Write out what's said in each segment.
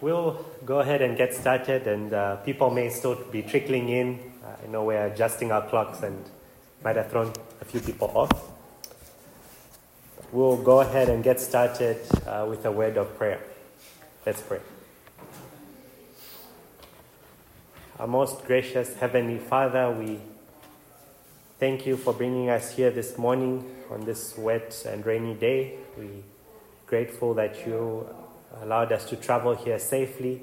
we'll go ahead and get started, and uh, people may still be trickling in. Uh, I know we're adjusting our clocks and might have thrown a few people off. We'll go ahead and get started uh, with a word of prayer. Let's pray. Our most gracious Heavenly Father, we thank you for bringing us here this morning on this wet and rainy day. We're grateful that you allowed us to travel here safely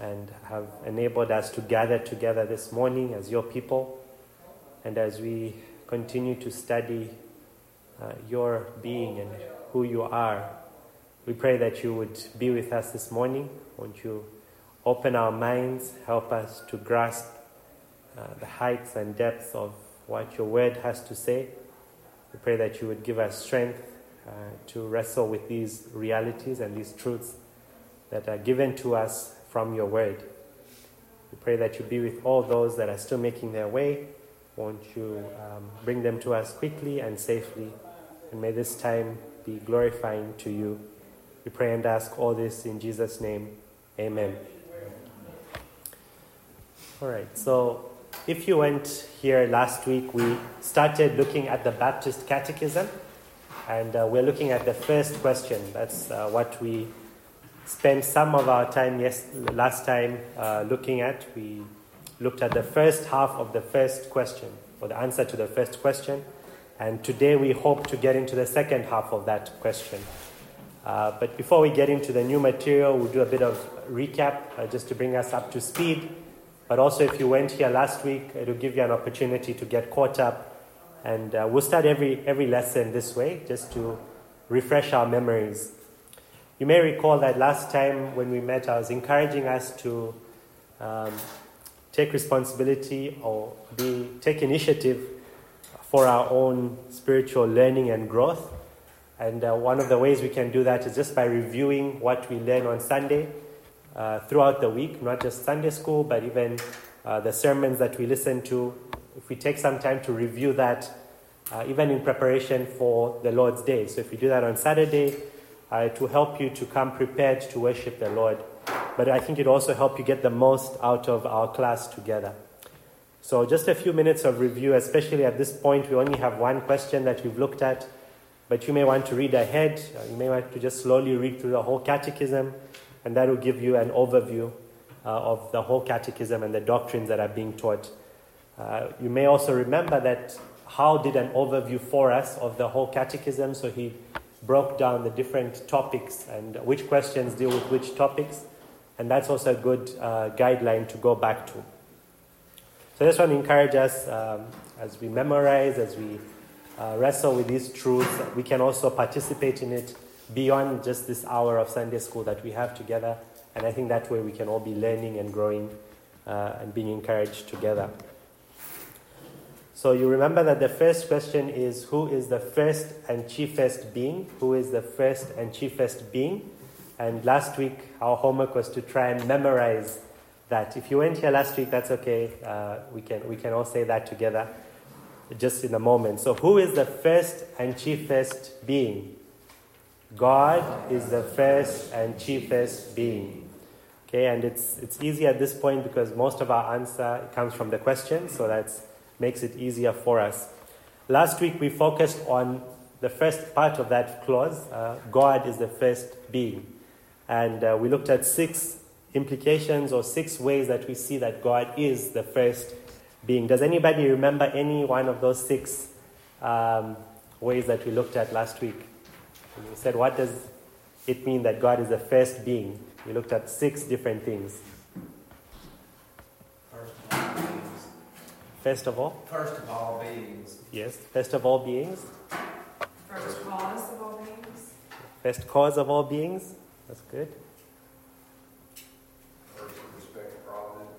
and have enabled us to gather together this morning as your people. And as we continue to study uh, your being and who you are, we pray that you would be with us this morning. Won't you open our minds, help us to grasp uh, the heights and depths of what your word has to say. We pray that you would give us strength to wrestle with these realities and these truths that are given to us from your word. We pray that you be with all those that are still making their way. Won't you um, bring them to us quickly and safely? And may this time be glorifying to you. We pray and ask all this in Jesus' name. Amen. All right, so if you went here last week, we started looking at the Baptist Catechism, and uh, we're looking at the first question. That's uh, what we spent some of our time yes, last time uh, looking at. We looked at the first half of the first question, or the answer to the first question, and today we hope to get into the second half of that question. Uh, but before we get into the new material, we'll do a bit of recap uh, just to bring us up to speed. But also, if you went here last week, it'll give you an opportunity to get caught up. And uh, we'll start every, every lesson this way, just to refresh our memories. You may recall that last time when we met, I was encouraging us to um, take responsibility or be, take initiative for our own spiritual learning and growth. And uh, one of the ways we can do that is just by reviewing what we learn on Sunday uh, throughout the week, not just Sunday school, but even uh, the sermons that we listen to. If we take some time to review that, uh, even in preparation for the Lord's Day. So if we do that on Saturday, uh, to help you to come prepared to worship the Lord. But I think it also help you get the most out of our class together. So just a few minutes of review, especially at this point, we only have one question that we've looked at, but you may want to read ahead. Uh, you may want to just slowly read through the whole catechism, and that will give you an overview uh, of the whole catechism and the doctrines that are being taught. Uh, you may also remember that how did an overview for us of the whole catechism, so he broke down the different topics and which questions deal with which topics, and that's also a good uh, guideline to go back to. So I just want to encourage us um, as we memorize, as we uh, wrestle with these truths, we can also participate in it beyond just this hour of Sunday school that we have together. And I think that way we can all be learning and growing uh, and being encouraged together. So you remember that the first question is who is the first and chiefest being? Who is the first and chiefest being? And last week our homework was to try and memorize that. If you weren't here last week, that's okay. Uh, we can we can all say that together, just in a moment. So who is the first and chiefest being? God is the first and chiefest being. Okay, and it's it's easy at this point because most of our answer comes from the question, so that's makes it easier for us. Last week we focused on the first part of that clause uh, God is the first being. And uh, we looked at six implications or six ways that we see that God is the first being. Does anybody remember any one of those six um, ways that we looked at last week? we said, what does it mean that God is the first being? We looked at six different things. First of all? First of all beings. Yes, first of all beings. First cause of all beings. First cause of all beings. That's good. First in respect to providence.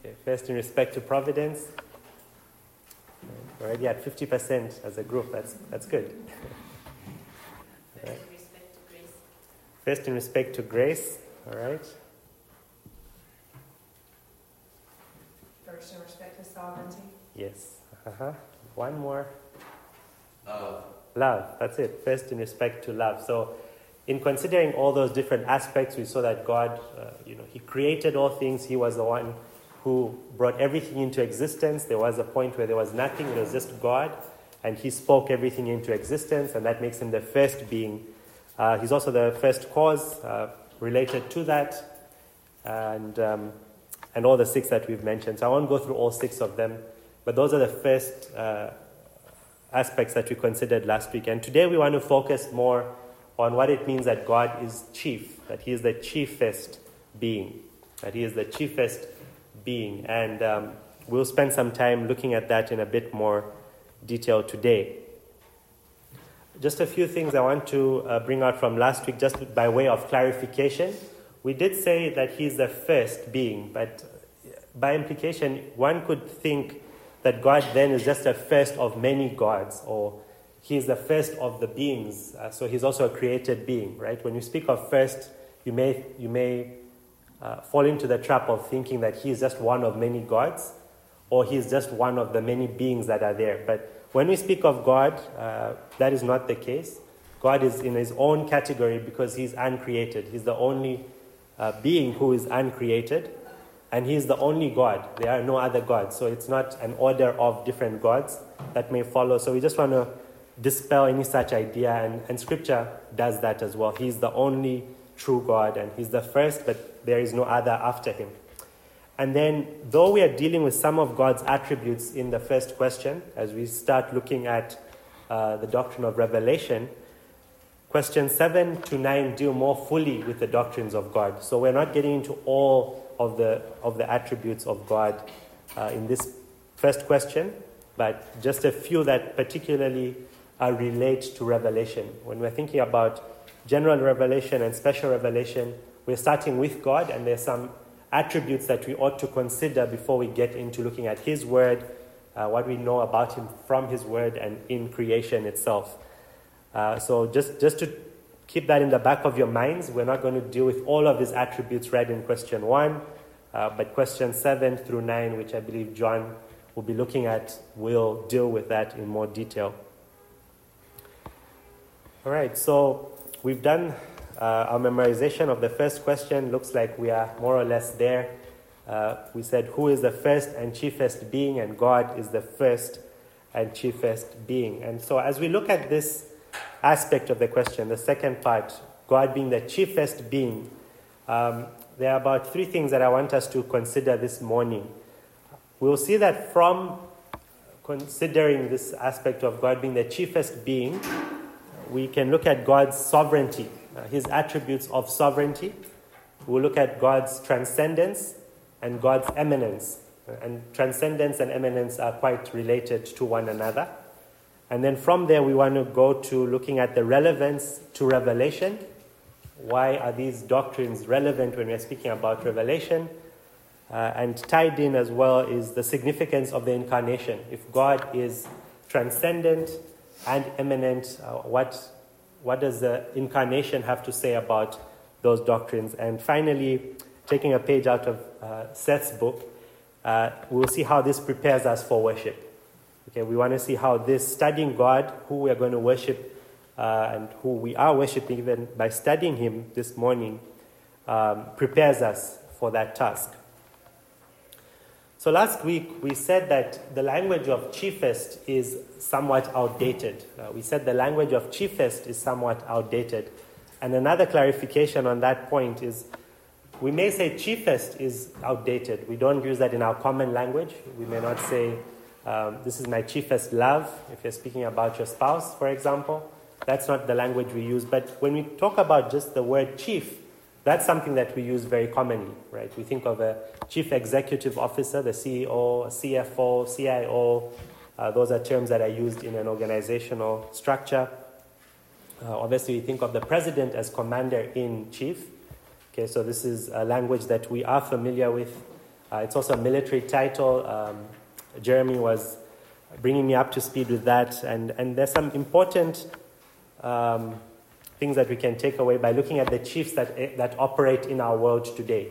Okay, first in respect to providence. We're already at 50% as a group. That's, that's good. First in respect to grace. First in respect to grace. All right. First in respect to sovereignty. Yes. Uh-huh. One more. Love. Love. That's it. First in respect to love. So in considering all those different aspects, we saw that God, uh, you know, He created all things. He was the one who brought everything into existence. There was a point where there was nothing, it was just God, and He spoke everything into existence, and that makes Him the first being. Uh, he's also the first cause uh, related to that, and, um, and all the six that we've mentioned. So I won't go through all six of them, but those are the first uh, aspects that we considered last week. And today we want to focus more on what it means that God is chief, that He is the chiefest being, that He is the chiefest being. And um, we'll spend some time looking at that in a bit more detail today. Just a few things I want to uh, bring out from last week, just by way of clarification. We did say that He's the first being, but by implication, one could think that God then is just the first of many gods, or He is the first of the beings. Uh, so He's also a created being, right? When you speak of first, you may, you may uh, fall into the trap of thinking that He is just one of many gods, or He is just one of the many beings that are there. But when we speak of God, uh, that is not the case. God is in His own category because He's uncreated. He's the only uh, being who is uncreated and he is the only God. There are no other gods. So it's not an order of different gods that may follow. So we just want to dispel any such idea, and, and scripture does that as well. He's the only true God, and he's the first, but there is no other after him. And then, though we are dealing with some of God's attributes in the first question, as we start looking at uh, the doctrine of revelation, questions 7 to 9 deal more fully with the doctrines of God. So we're not getting into all of the, of the attributes of God uh, in this first question, but just a few that particularly uh, relate to revelation. When we're thinking about general revelation and special revelation, we're starting with God, and there's some attributes that we ought to consider before we get into looking at His Word, uh, what we know about Him from His Word and in creation itself. Uh, so just, just to keep that in the back of your minds. We're not going to deal with all of these attributes read in question one, uh, but question seven through nine, which I believe John will be looking at, will deal with that in more detail. All right, so we've done uh, our memorization of the first question. Looks like we are more or less there. Uh, we said, Who is the first and chiefest being? And God is the first and chiefest being. And so, as we look at this aspect of the question, the second part, God being the chiefest being, um, there are about three things that I want us to consider this morning. We'll see that from considering this aspect of God being the chiefest being, we can look at God's sovereignty, uh, his attributes of sovereignty. We'll look at God's transcendence and God's immanence. And transcendence and immanence are quite related to one another. And then from there, we want to go to looking at the relevance to revelation. Why are these doctrines relevant when we're speaking about revelation? Uh, and tied in as well is the significance of the incarnation. If God is transcendent and immanent, uh, what, what does the incarnation have to say about those doctrines? And finally, taking a page out of uh, Seth's book, uh, we'll see how this prepares us for worship. Okay, we want to see how this studying God, who we are going to worship, uh, and who we are worshiping, even by studying Him this morning, um, prepares us for that task. So last week we said that the language of chiefest is somewhat outdated. Uh, we said the language of chiefest is somewhat outdated. And another clarification on that point is we may say chiefest is outdated. We don't use that in our common language. We may not say, um, this is my chiefest love, if you're speaking about your spouse, for example. That's not the language we use. But when we talk about just the word chief, that's something that we use very commonly, right? We think of a chief executive officer, the CEO, CFO, CIO. Uh, those are terms that are used in an organizational structure. Uh, obviously, we think of the president as commander in chief. Okay, so this is a language that we are familiar with. Uh, it's also a military title. Um, Jeremy was bringing me up to speed with that, and, and there's some important um, things that we can take away by looking at the chiefs that, that operate in our world today.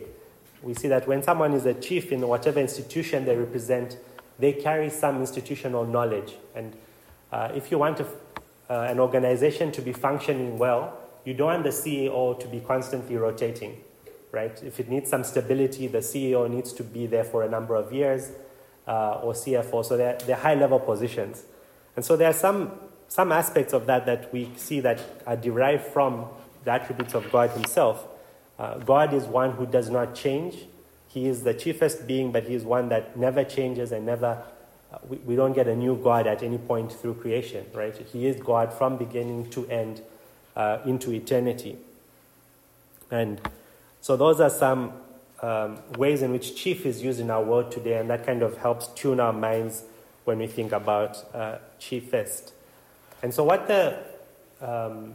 We see that when someone is a chief in whatever institution they represent, they carry some institutional knowledge. And uh, if you want to, uh, an organization to be functioning well, you don't want the CEO to be constantly rotating, right? If it needs some stability, the CEO needs to be there for a number of years, uh, or CFO. So they're, they're high level positions. And so there are some, some aspects of that that we see that are derived from the attributes of God Himself. Uh, God is one who does not change. He is the chiefest being, but He is one that never changes and never, uh, we, we don't get a new God at any point through creation, right? He is God from beginning to end uh, into eternity. And so those are some um, ways in which chief is used in our world today, and that kind of helps tune our minds when we think about uh, chiefest. And so, what the um,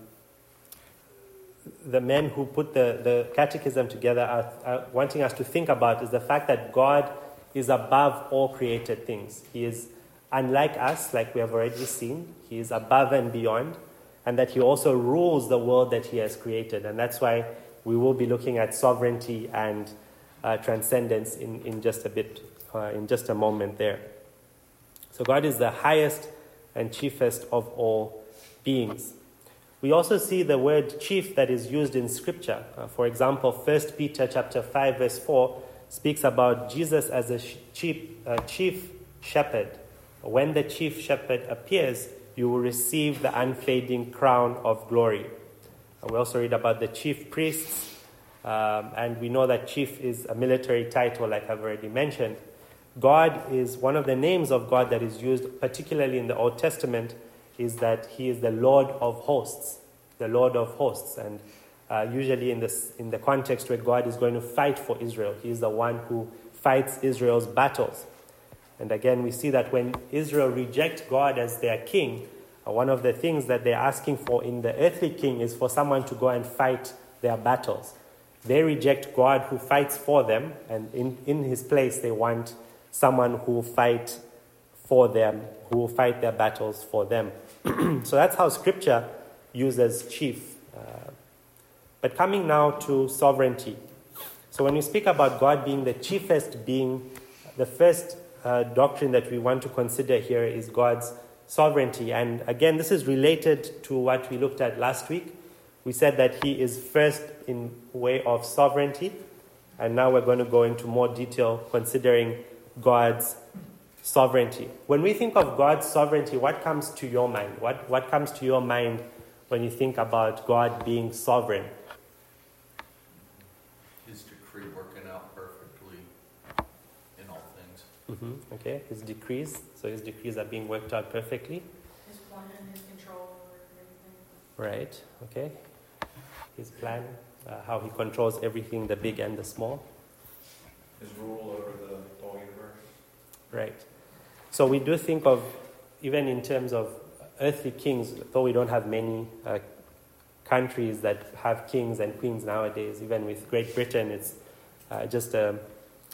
the men who put the, the catechism together are, are wanting us to think about is the fact that God is above all created things. He is unlike us, like we have already seen. He is above and beyond, and that He also rules the world that He has created. And that's why we will be looking at sovereignty and uh, transcendence in, in just a bit, uh, in just a moment there. So God is the highest and chiefest of all beings. We also see the word chief that is used in Scripture. Uh, for example, 1 Peter chapter 5, verse 4 speaks about Jesus as a chief, uh, chief shepherd. When the chief shepherd appears, you will receive the unfading crown of glory. And we also read about the chief priests, um, and we know that chief is a military title, like I've already mentioned. God is one of the names of God that is used, particularly in the Old Testament, is that He is the Lord of hosts, the Lord of hosts. And uh, usually, in, this, in the context where God is going to fight for Israel, He is the one who fights Israel's battles. And again, we see that when Israel reject God as their king, uh, one of the things that they're asking for in the earthly king is for someone to go and fight their battles. They reject God who fights for them, and in, in his place, they want someone who will fight for them, who will fight their battles for them. so that's how scripture uses chief. Uh, but coming now to sovereignty. So when we speak about God being the chiefest being, the first uh, doctrine that we want to consider here is God's sovereignty. And again, this is related to what we looked at last week. We said that He is first in way of sovereignty, and now we're going to go into more detail considering God's sovereignty. When we think of God's sovereignty, what comes to your mind? What, what comes to your mind when you think about God being sovereign? His decree working out perfectly in all things. Mm-hmm. Okay, His decrees. So His decrees are being worked out perfectly. His plan and his control over everything. Right, okay. His plan, uh, how He controls everything, the big and the small. His rule over the whole universe. Right. So we do think of, even in terms of earthly kings, though we don't have many uh, countries that have kings and queens nowadays, even with Great Britain, it's uh, just a,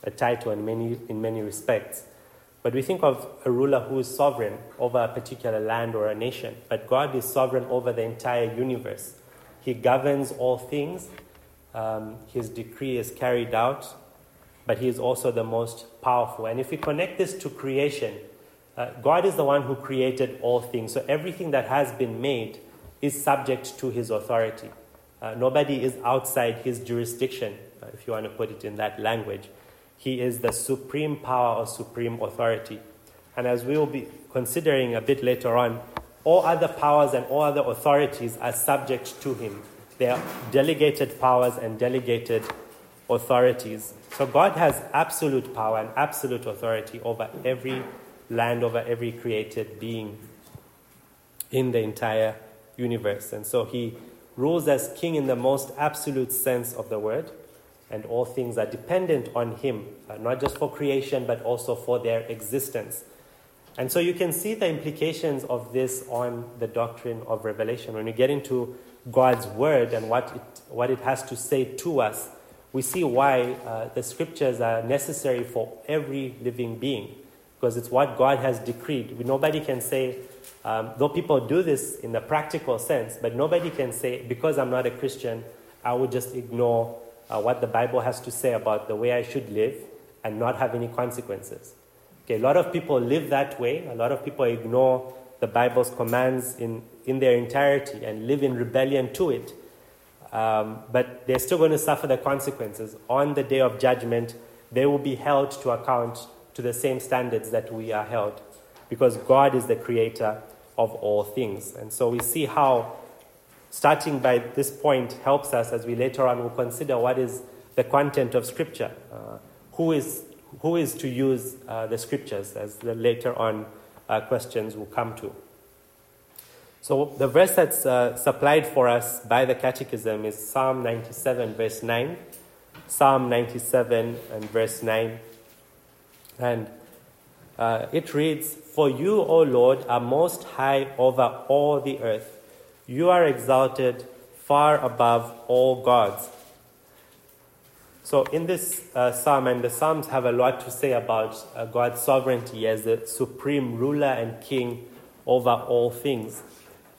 a title in many, in many respects. But we think of a ruler who is sovereign over a particular land or a nation. But God is sovereign over the entire universe. He governs all things. Um, his decree is carried out but he is also the most powerful. And if we connect this to creation, uh, God is the one who created all things. So everything that has been made is subject to his authority. Uh, nobody is outside his jurisdiction, uh, if you want to put it in that language. He is the supreme power or supreme authority. And as we will be considering a bit later on, all other powers and all other authorities are subject to him. They are delegated powers and delegated authorities. So God has absolute power and absolute authority over every land, over every created being in the entire universe. And so he rules as king in the most absolute sense of the word, and all things are dependent on him, uh, not just for creation, but also for their existence. And so you can see the implications of this on the doctrine of revelation. When we get into God's word and what it, what it has to say to us, we see why uh, the scriptures are necessary for every living being because it's what God has decreed. Nobody can say, um, though people do this in the practical sense, but nobody can say, because I'm not a Christian, I will just ignore uh, what the Bible has to say about the way I should live and not have any consequences. Okay, a lot of people live that way. A lot of people ignore the Bible's commands in, in their entirety and live in rebellion to it. um, but they're still going to suffer the consequences. On the day of judgment, they will be held to account to the same standards that we are held, because God is the creator of all things. And so we see how starting by this point helps us as we later on will consider what is the content of Scripture, uh, who, is, who is to use uh, the Scriptures, as the later on uh, questions will come to. So the verse that's uh, supplied for us by the Catechism is Psalm 97, verse 9. Psalm 97 and verse 9. And uh, it reads, For you, O Lord, are most high over all the earth. You are exalted far above all gods. So, in this uh, psalm, and the Psalms have a lot to say about uh, God's sovereignty as the supreme ruler and king over all things.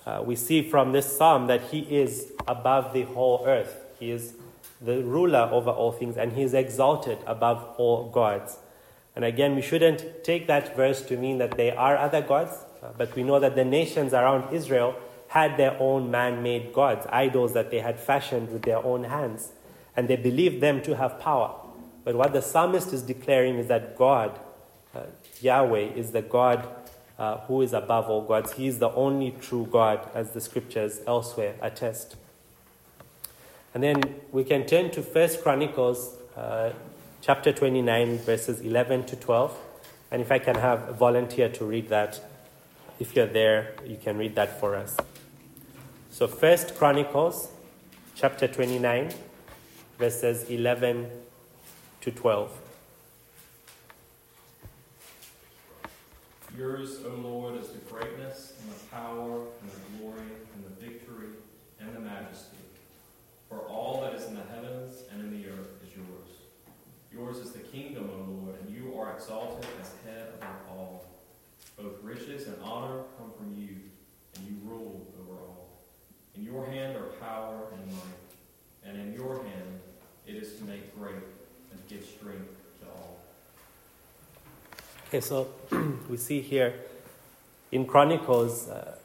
Uh, we see from this psalm that he is above the whole earth. He is the ruler over all things, and he is exalted above all gods. And again, we shouldn't take that verse to mean that there are other gods, uh, but we know that the nations around Israel had their own man made gods, idols that they had fashioned with their own hands and they believed them to have power. But what the psalmist is declaring is that God, uh, Yahweh, is the God uh, who is above all gods. He is the only true God, as the scriptures elsewhere attest. And then we can turn to First Chronicles uh, chapter 29, verses 11 to 12. And if I can have a volunteer to read that, if you're there, you can read that for us. So, First Chronicles chapter 29, verses 11 to 12. Yours, O Lord, is the greatness and the power and the glory and the victory and the majesty. For all that is in the heavens and in the earth is yours. Yours is the kingdom, O Lord, and you are exalted as head above all. Both riches and honor come from you, and you rule over all. In your hand are power and might, and in your hand it is to make great and give strength to all. Okay, so we see here in Chronicles uh,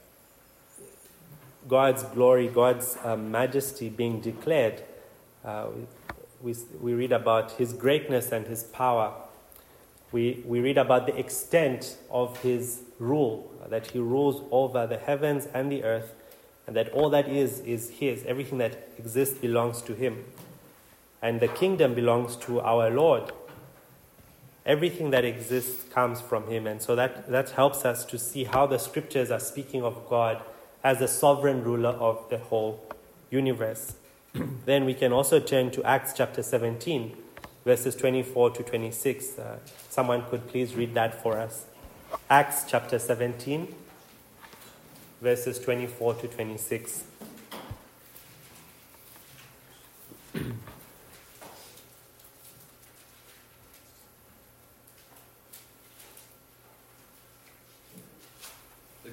God's glory, God's uh, majesty being declared. Uh, we, we read about his greatness and his power. We, we read about the extent of his rule, that he rules over the heavens and the earth, and that all that is is his. Everything that exists belongs to him and the kingdom belongs to our Lord. Everything that exists comes from Him, and so that, that helps us to see how the scriptures are speaking of God as the sovereign ruler of the whole universe. then we can also turn to Acts chapter 17, verses 24 to 26. Uh, someone could please read that for us. Acts chapter 17, verses 24 to 26.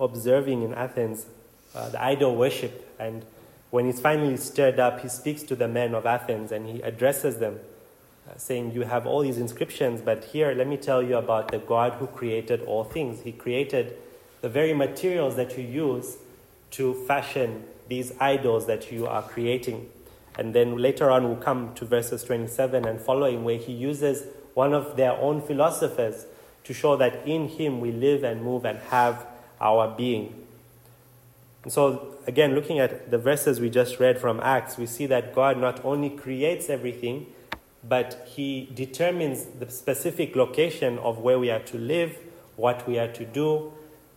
observing in Athens uh, the idol worship. And when he's finally stirred up, he speaks to the men of Athens and he addresses them, uh, saying, You have all these inscriptions, but here, let me tell you about the God who created all things. He created the very materials that you use to fashion these idols that you are creating. And then later on, we'll come to verses 27 and following, where he uses one of their own philosophers to show that in him we live and move and have our being. And so, again, looking at the verses we just read from Acts, we see that God not only creates everything, but He determines the specific location of where we are to live, what we are to do.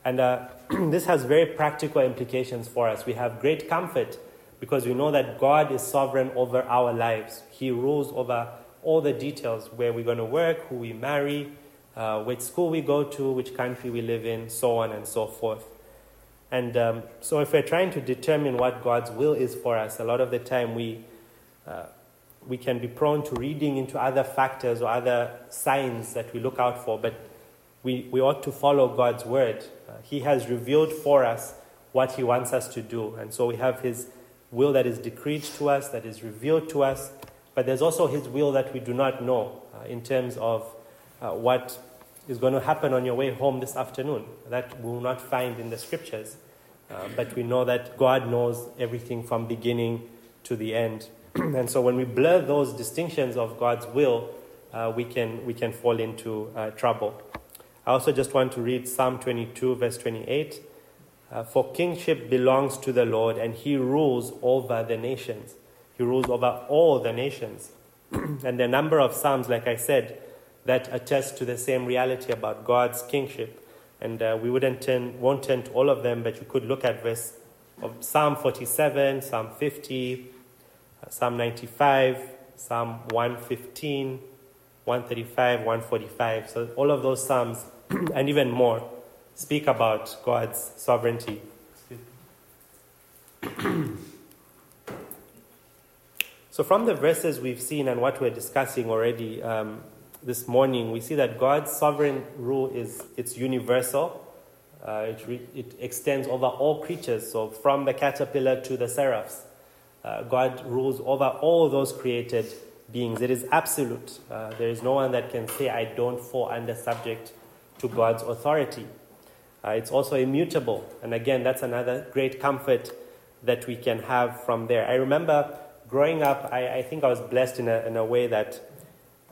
And uh, this has very practical implications for us. We have great comfort because we know that God is sovereign over our lives. He rules over all the details where we're going to work, who we marry, uh, which school we go to, which country we live in, so on and so forth. And um, so, if we're trying to determine what God's will is for us, a lot of the time we, uh, we can be prone to reading into other factors or other signs that we look out for, but we, we ought to follow God's word. Uh, he has revealed for us what He wants us to do. And so we have His will that is decreed to us, that is revealed to us, but there's also His will that we do not know uh, in terms of uh, what is going to happen on your way home this afternoon. That we will not find in the scriptures. Uh, but we know that God knows everything from beginning to the end. and so when we blur those distinctions of God's will, uh, we, can, we can fall into uh, trouble. I also just want to read Psalm 22, verse 28. Uh, For kingship belongs to the Lord, and he rules over the nations. He rules over all the nations. and the number of Psalms, like I said, that attest to the same reality about God's kingship. And uh, we wouldn't turn, won't turn to all of them, but you could look at verse of Psalm 47, Psalm 50, uh, Psalm 95, Psalm 115, 135, 145. So all of those Psalms, and even more, speak about God's sovereignty. so, from the verses we've seen and what we're discussing already um, this morning, we see that God's sovereign rule is it's universal. Uh, it, re- it extends over all creatures, so from the caterpillar to the seraphs. Uh, God rules over all those created beings. It is absolute. Uh, there is no one that can say, I don't fall under subject to God's authority. Uh, it's also immutable. And again, that's another great comfort that we can have from there. I remember growing up, I, I think I was blessed in a, in a way that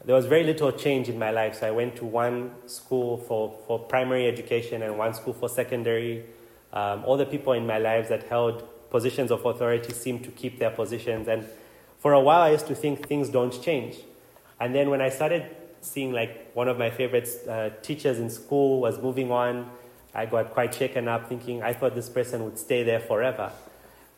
there was very little change in my life. So I went to one school for, for primary education and one school for secondary. Um, all the people in my lives that held positions of authority seemed to keep their positions. And for a while, I used to think things don't change. And then when I started seeing like one of my favorite uh, teachers in school was moving on, I got quite shaken up thinking I thought this person would stay there forever.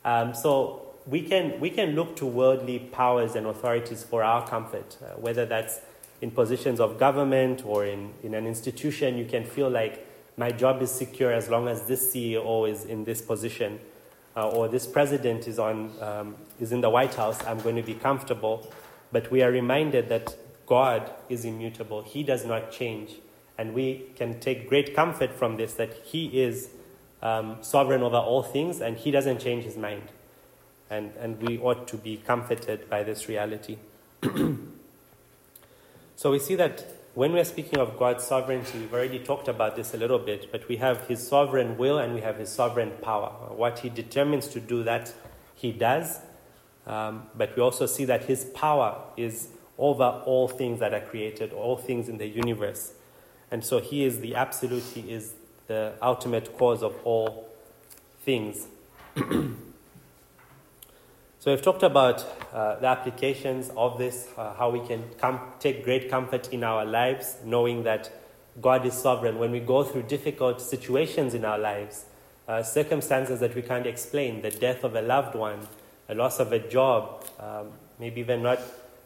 Um, so we can, we can look to worldly powers and authorities for our comfort, uh, whether that's in positions of government or in, in an institution. You can feel like my job is secure as long as this CEO is in this position uh, or this president is, on, um, is in the White House. I'm going to be comfortable. But we are reminded that God is immutable, He does not change. And we can take great comfort from this that He is um, sovereign over all things and He doesn't change His mind and, and we ought to be comforted by this reality. so we see that when we're speaking of God's sovereignty, we've already talked about this a little bit, but we have His sovereign will and we have His sovereign power. What He determines to do, that He does. Um, but we also see that His power is over all things that are created, all things in the universe. And so He is the absolute, He is the ultimate cause of all things. So we've talked about uh, the applications of this, uh, how we can com- take great comfort in our lives, knowing that God is sovereign. When we go through difficult situations in our lives, uh, circumstances that we can't explain, the death of a loved one, a loss of a job, um, maybe even not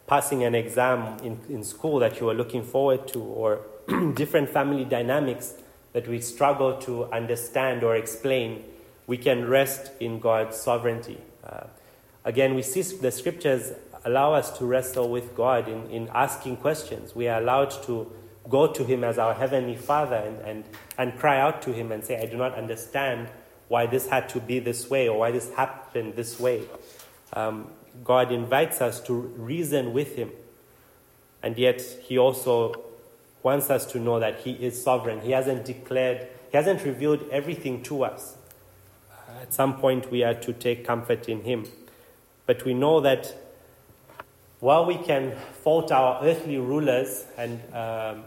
passing an exam in, in school that you were looking forward to, or different family dynamics that we struggle to understand or explain, we can rest in God's sovereignty. Again, we see the scriptures allow us to wrestle with God in, in asking questions. We are allowed to go to Him as our Heavenly Father and, and, and cry out to Him and say, I do not understand why this had to be this way or why this happened this way. Um, God invites us to reason with Him. And yet, He also wants us to know that He is sovereign. He hasn't declared, He hasn't revealed everything to us. At some point, we are to take comfort in Him. But we know that while we can fault our earthly rulers and um,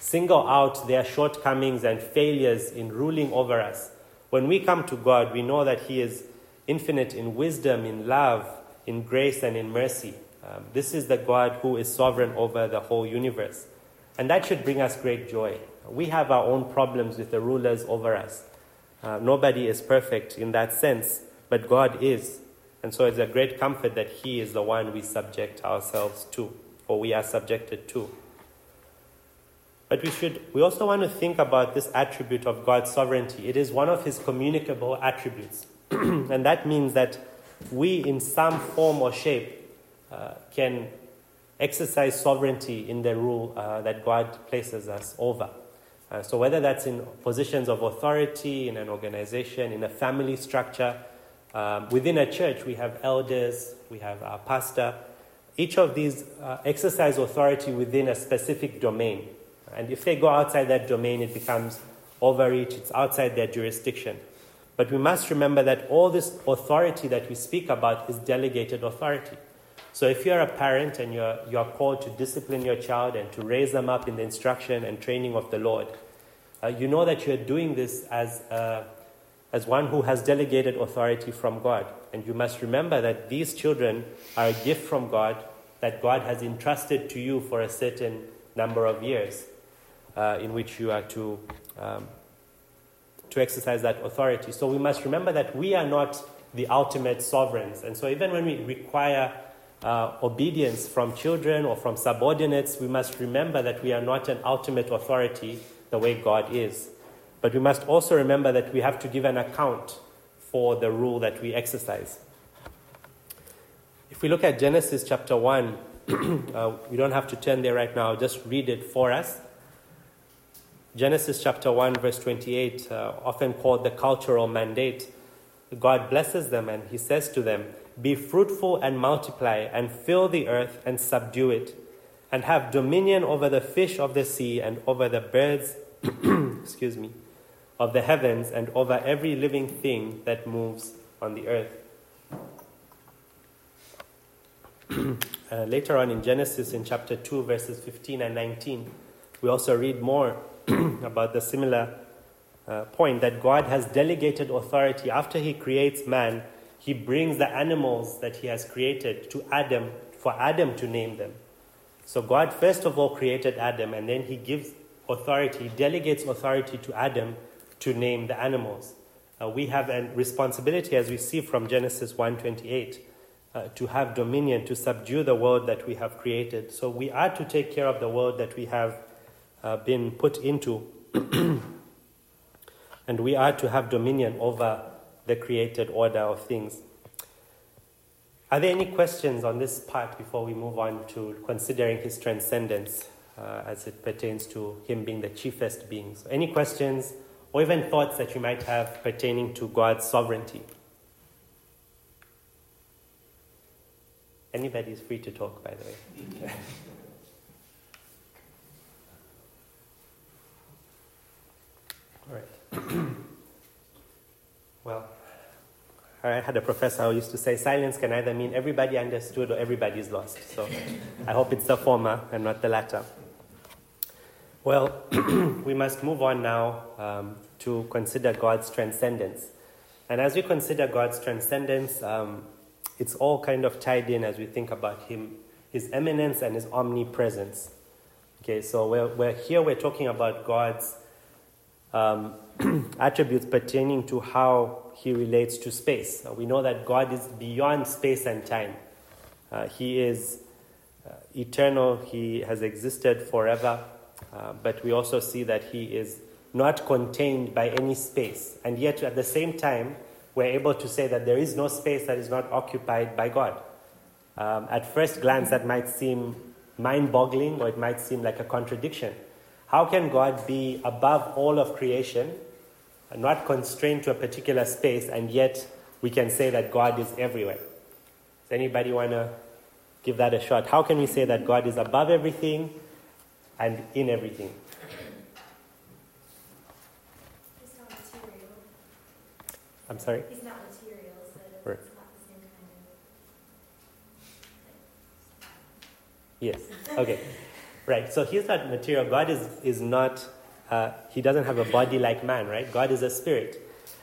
single out their shortcomings and failures in ruling over us, when we come to God, we know that He is infinite in wisdom, in love, in grace, and in mercy. Um, this is the God who is sovereign over the whole universe. And that should bring us great joy. We have our own problems with the rulers over us. Uh, nobody is perfect in that sense, but God is. And so it's a great comfort that He is the one we subject ourselves to, or we are subjected to. But we should we also want to think about this attribute of God's sovereignty. It is one of his communicable attributes. and that means that we in some form or shape uh, can exercise sovereignty in the rule uh, that God places us over. Uh, so, whether that's in positions of authority in an organization, in a family structure, um, within a church, we have elders, we have our pastor. Each of these uh, exercise authority within a specific domain. And if they go outside that domain, it becomes overreach, it's outside their jurisdiction. But we must remember that all this authority that we speak about is delegated authority. So if you're a parent and you're, you're called to discipline your child and to raise them up in the instruction and training of the Lord, uh, you know that you're doing this as, uh, as one who has delegated authority from God. And you must remember that these children are a gift from God that God has entrusted to you for a certain number of years uh, in which you are to, um, to exercise that authority. So we must remember that we are not the ultimate sovereigns. And so even when we require uh, obedience from children or from subordinates, we must remember that we are not an ultimate authority the way God is. But we must also remember that we have to give an account for the rule that we exercise. If we look at Genesis chapter 1, uh, we don't have to turn there right now, just read it for us. Genesis chapter 1, verse 28, uh, often called the cultural mandate. God blesses them and he says to them, Be fruitful and multiply, and fill the earth and subdue it, and have dominion over the fish of the sea and over the birds, excuse me, of the heavens and over every living thing that moves on the earth. uh, later on in Genesis, in chapter 2, verses 15 and 19, we also read more about the similar uh, point that God has delegated authority. After He creates man, He brings the animals that He has created to Adam for Adam to name them. So God first of all created Adam, and then He gives authority, delegates authority to Adam to name the animals. Uh, we have a responsibility, as we see from Genesis 1:28, uh, to have dominion, to subdue the world that we have created. So we are to take care of the world that we have uh, been put into. and we are to have dominion over the created order of things. Are there any questions on this part before we move on to considering his transcendence uh, as it pertains to him being the chiefest being? So any questions or even thoughts that you might have pertaining to God's sovereignty? Anybody is free to talk, by the way. All right. well, I had a professor who used to say silence can either mean everybody understood or everybody's lost. So I hope it's the former and not the latter. Well, we must move on now um, to consider God's transcendence. And as we consider God's transcendence, um, it's all kind of tied in as we think about Him, His immanence and His omnipresence. Okay, so we're, we're here, we're talking about God's um, attributes pertaining to how he relates to space. Uh, we know that God is beyond space and time. Uh, he is uh, eternal, he has existed forever, uh, but we also see that he is not contained by any space. And yet, at the same time, we're able to say that there is no space that is not occupied by God. Um, at first glance, that might seem mind boggling or it might seem like a contradiction. How can God be above all of creation, not constrained to a particular space, and yet we can say that God is everywhere? Does anybody want to give that a shot? How can we say that God is above everything and in everything? It's not material. I'm sorry? It's not material, so it's Right. not the same kind Yes. Okay. Right. So he's not material. God is, is not, uh, he doesn't have a body like man, right? God is a spirit.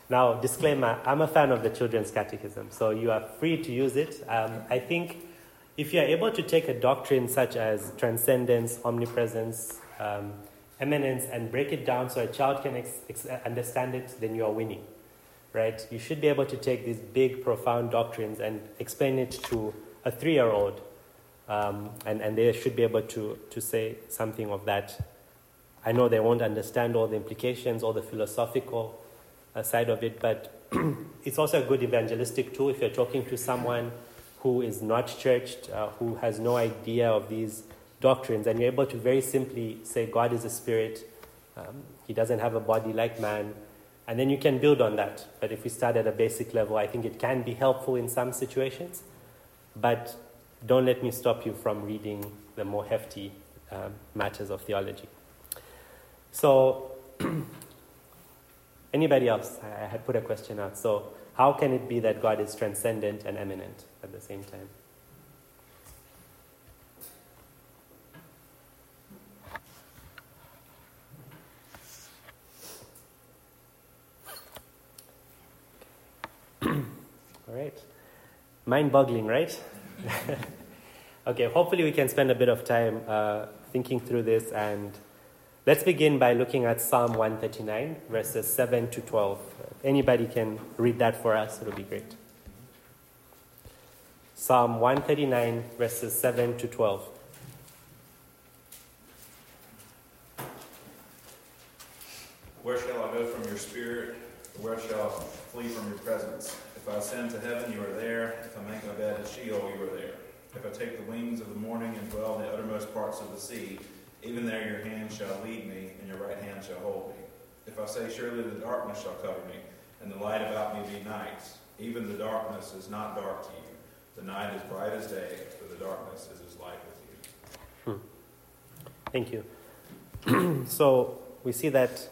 Now, disclaimer I'm a fan of the Children's Catechism, so you are free to use it. Um, I think if you are able to take a doctrine such as transcendence, omnipresence, um, immanence, and break it down so a child can ex- ex- understand it, then you are winning, right? You should be able to take these big, profound doctrines and explain it to a three year old um, and, and they should be able to, to say something of that. I know they won't understand all the implications, all the philosophical uh, side of it, but it's also a good evangelistic tool if you're talking to someone who is not churched, uh, who has no idea of these doctrines, and you're able to very simply say God is a spirit, um, He doesn't have a body like man, and then you can build on that. But if we start at a basic level, I think it can be helpful in some situations, but don't let me stop you from reading the more hefty um, matters of theology. So, anybody else? I had put a question out. So, how can it be that God is transcendent and immanent at the same time? All right. Mind boggling, right? okay, hopefully, we can spend a bit of time uh, thinking through this. And let's begin by looking at Psalm 139, verses 7 to 12. If anybody can read that for us, it'll be great. Psalm 139, verses 7 to 12. Where shall I go from your spirit? Where shall I flee from your presence? If I ascend to heaven, you are there. If I make my bed in Sheol, you are there. If I take the wings of the morning and dwell in the uttermost parts of the sea, even there your hand shall lead me, and your right hand shall hold me. If I say, Surely the darkness shall cover me, and the light about me be night, even the darkness is not dark to you. The night is bright as day, for the darkness is as light with you. Hmm. Thank you. so we see that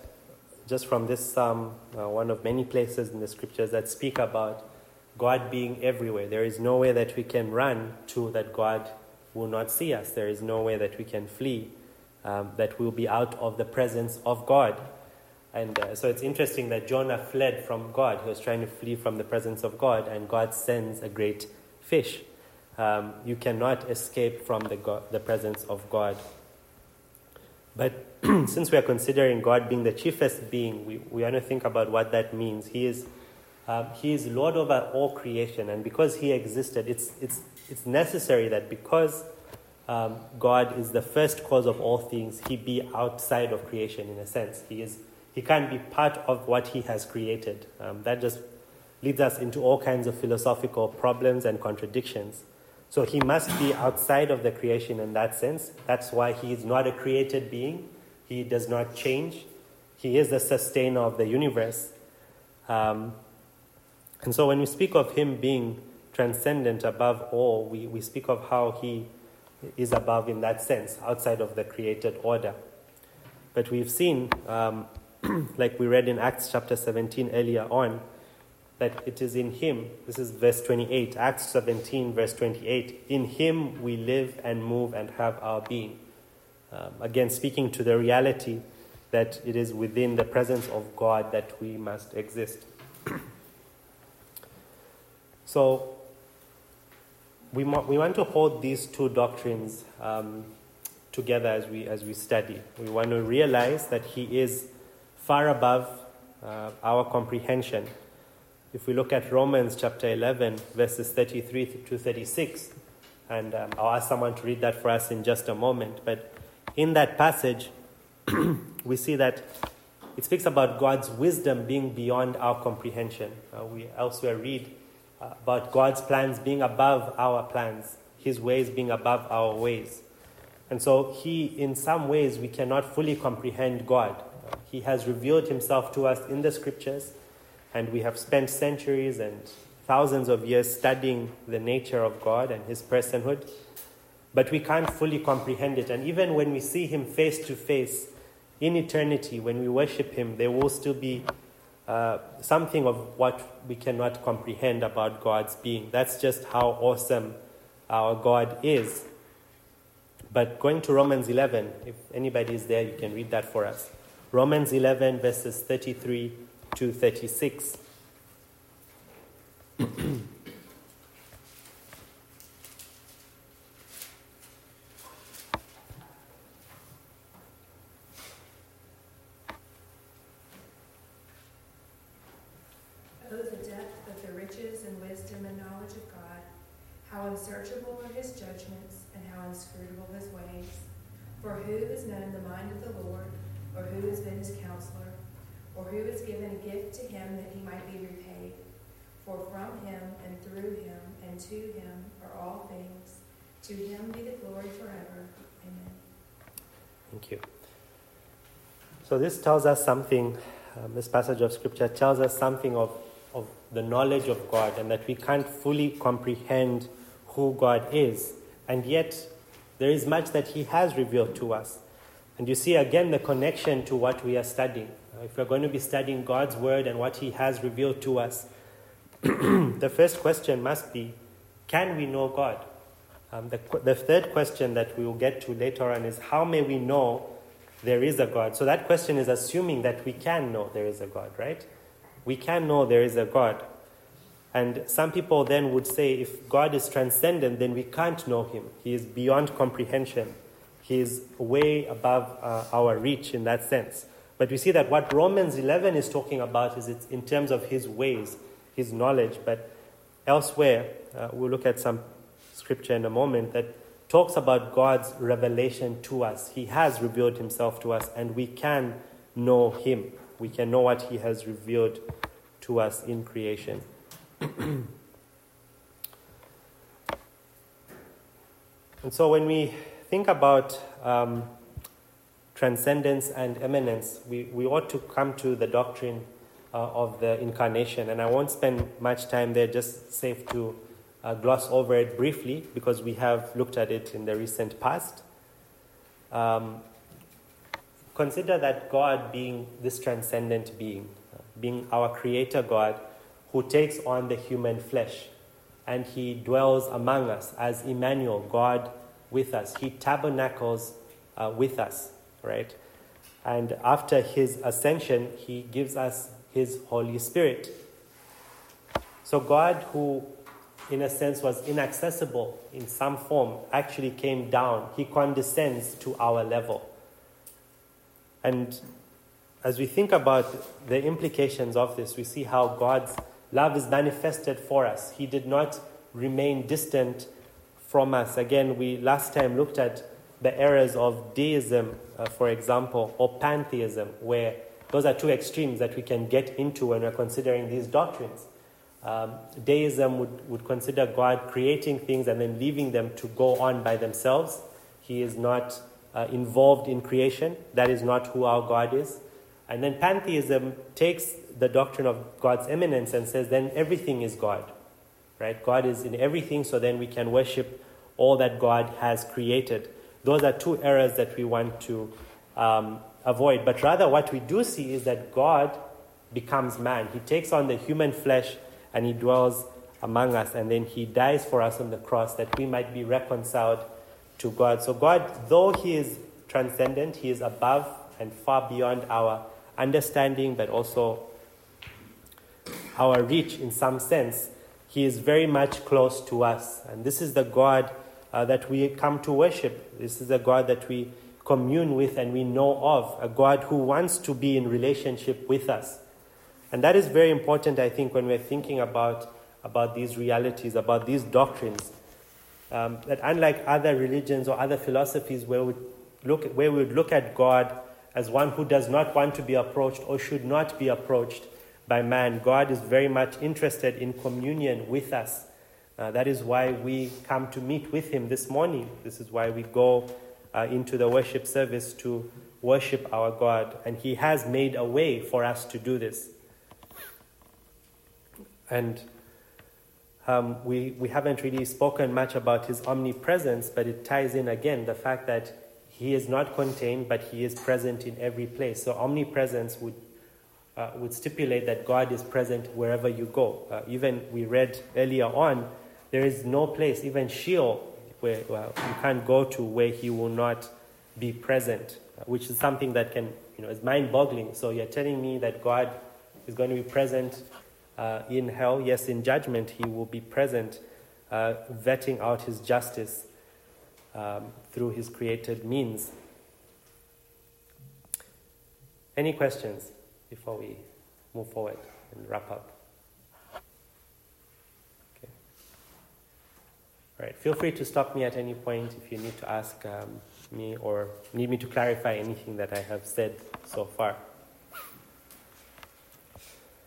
just from this psalm, uh, one of many places in the scriptures that speak about God being everywhere. There is no way that we can run to that God will not see us. There is no way that we can flee, um, that we'll be out of the presence of God. And uh, so it's interesting that Jonah fled from God. He was trying to flee from the presence of God, and God sends a great fish. Um, you cannot escape from the, God, the presence of God. But since we are considering God being the chiefest being, we, we want to think about what that means. He is um, he is Lord over all creation, and because He existed, it's, it's, it's necessary that because um, God is the first cause of all things, He be outside of creation in a sense. He, is, he can't be part of what He has created. Um, that just leads us into all kinds of philosophical problems and contradictions. So He must be outside of the creation in that sense. That's why He is not a created being, He does not change. He is the sustainer of the universe. Um, and so when we speak of him being transcendent above all, we, we speak of how he is above in that sense, outside of the created order. But we've seen, um, like we read in Acts chapter 17 earlier on, that it is in him, this is verse 28, Acts 17, verse 28, in him we live and move and have our being. Um, again, speaking to the reality that it is within the presence of God that we must exist. So we, we want to hold these two doctrines um, together as we, as we study. We want to realize that He is far above uh, our comprehension. If we look at Romans chapter 11, verses 33 to 36, and um, I'll ask someone to read that for us in just a moment, but in that passage, we see that it speaks about God's wisdom being beyond our comprehension. Uh, we elsewhere read about God's plans being above our plans, His ways being above our ways. And so, He, in some ways, we cannot fully comprehend God. He has revealed Himself to us in the scriptures, and we have spent centuries and thousands of years studying the nature of God and His personhood. But we can't fully comprehend it. And even when we see Him face to face in eternity, when we worship Him, there will still be uh, something of what we cannot comprehend about God's being. That's just how awesome our God is. But going to Romans 11, if anybody is there, you can read that for us. Romans 11, verses 33 236. Him that he might be repaid? For from him and through him and to him are all things. To him be the glory forever. Amen. Thank you. So, this tells us something, um, this passage of scripture tells us something of, of the knowledge of God and that we can't fully comprehend who God is. And yet, there is much that He has revealed to us. And you see again the connection to what we are studying. If we're going to be studying God's Word and what He has revealed to us, the first question must be can we know God? Um, the, the third question that we will get to later on is how may we know there is a God? So that question is assuming that we can know there is a God, right? We can know there is a God. And some people then would say if God is transcendent, then we can't know him. He is beyond comprehension. He is way above uh, our reach in that sense. But we see that what Romans 11 is talking about is it's in terms of his ways, his knowledge. But elsewhere, uh, we'll look at some scripture in a moment that talks about God's revelation to us. He has revealed himself to us, and we can know him. We can know what he has revealed to us in creation. and so when we think about um, transcendence and immanence, we, we ought to come to the doctrine uh, of the incarnation. And I won't spend much time there, just safe to uh, gloss over it briefly because we have looked at it in the recent past. Um, consider that God being this transcendent being, being our creator God who takes on the human flesh and he dwells among us as Emmanuel, God with us. He tabernacles uh, with us, right? And after his ascension, he gives us his Holy Spirit. So, God, who in a sense was inaccessible in some form, actually came down. He condescends to our level. And as we think about the implications of this, we see how God's Love is manifested for us. He did not remain distant from us. Again, we last time looked at the errors of deism, uh, for example, or pantheism, where those are two extremes that we can get into when we're considering these doctrines. Um, deism would, would consider God creating things and then leaving them to go on by themselves. He is not uh, involved in creation. That is not who our God is. And then pantheism takes the doctrine of God's immanence and says then everything is God. Right? God is in everything, so then we can worship all that God has created. Those are two errors that we want to um, avoid. But rather, what we do see is that God becomes man. He takes on the human flesh and he dwells among us, and then he dies for us on the cross that we might be reconciled to God. So, God, though he is transcendent, he is above and far beyond our understanding, but also our reach in some sense. He is very much close to us. And this is the God uh, that we come to worship. This is a God that we commune with and we know of, a God who wants to be in relationship with us. And that is very important, I think, when we're thinking about, about these realities, about these doctrines. Um, that unlike other religions or other philosophies where we, look, where we would look at God as one who does not want to be approached or should not be approached by man. God is very much interested in communion with us. Uh, that is why we come to meet with Him this morning. This is why we go uh, into the worship service to worship our God. And He has made a way for us to do this. And um, we, we haven't really spoken much about His omnipresence, but it ties in again the fact that he is not contained, but He is present in every place. So omnipresence would, uh, would stipulate that God is present wherever you go. Uh, even we read earlier on, there is no place, even Sheol, where well, you can't go to where He will not be present, which is something that can, you know, is mind-boggling. So you're telling me that God is going to be present uh, in hell? Yes, in judgment He will be present, uh, vetting out His justice um, through his created means. Any questions before we move forward and wrap up? Okay. All right, feel free to stop me at any point if you need to ask um, me or need me to clarify anything that I have said so far.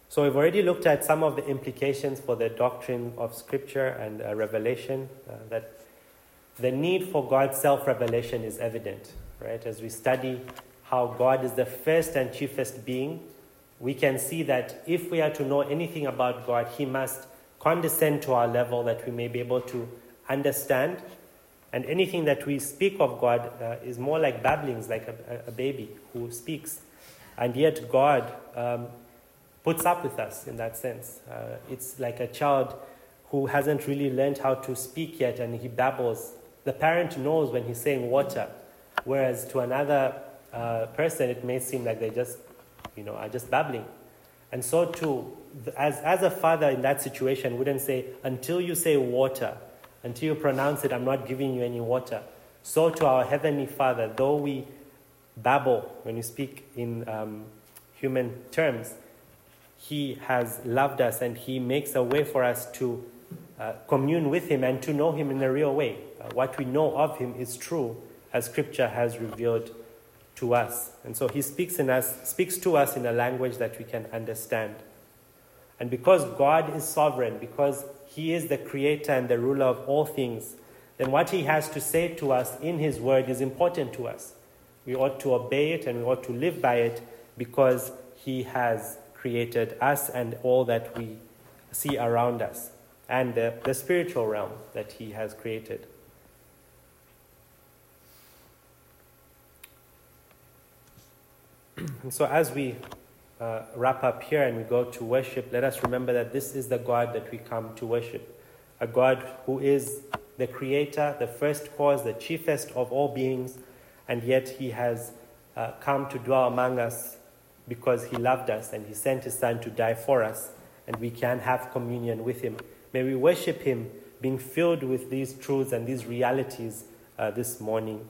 So we've already looked at some of the implications for the doctrine of Scripture and uh, revelation. Uh, that the need for God's self-revelation is evident, right? As we study how God is the first and chiefest being, we can see that if we are to know anything about God, He must condescend to our level that we may be able to understand. And anything that we speak of God uh, is more like babblings, like a, a, baby who speaks. And yet, God um, puts up with us in that sense. Uh, it's like a child who hasn't really learned how to speak yet and he babbles. The parent knows when he's saying water, whereas to another uh, person it may seem like they just, you know, are just babbling. And so too, as, as a father in that situation wouldn't say, until you say water, until you pronounce it, I'm not giving you any water. So to our Heavenly Father, though we babble when we speak in um, human terms, he has loved us and He makes a way for us to uh, commune with Him and to know Him in a real way. Uh, what we know of Him is true, as Scripture has revealed to us. And so He speaks, in us, speaks to us in a language that we can understand. And because God is sovereign, because He is the creator and the ruler of all things, then what He has to say to us in His word is important to us. We ought to obey it and we ought to live by it because He has created us and all that we see around us, and the, the spiritual realm that He has created. and so, as we uh, wrap up here and we go to worship, let us remember that this is the God that we come to worship. A God who is the creator, the first cause, the chiefest of all beings, and yet He has uh, come to dwell among us because he loved us and he sent his son to die for us, and we can have communion with him. May we worship him, being filled with these truths and these realities uh, this morning.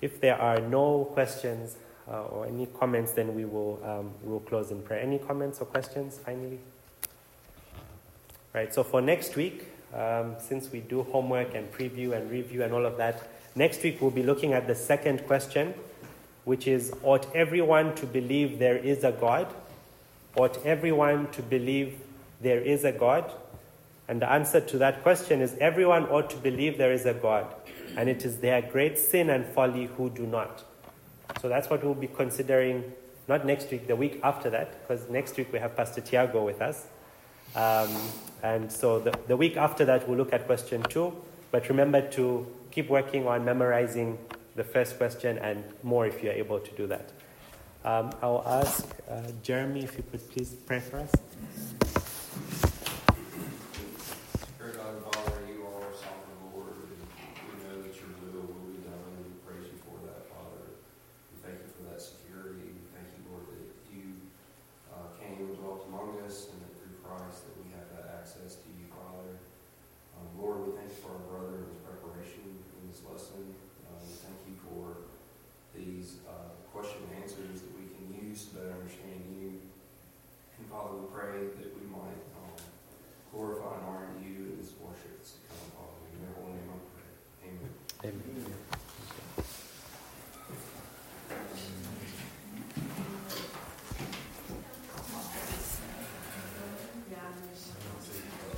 If there are no questions uh, or any comments, then we will um, we will close in prayer. Any comments or questions finally? Right. So for next week, um, since we do homework and preview and review and all of that, next week we'll be looking at the second question which is ought everyone to believe there is a God? Ought everyone to believe there is a God? And the answer to that question is everyone ought to believe there is a God, and it is their great sin and folly who do not. So that's what we'll be considering, not next week, the week after that, because next week we have Pastor Tiago with us. Um, and so the, the week after that, we'll look at question two. But remember to keep working on memorizing the first question and more if you're able to do that. Um, I'll ask uh, Jeremy if you could please pray for us.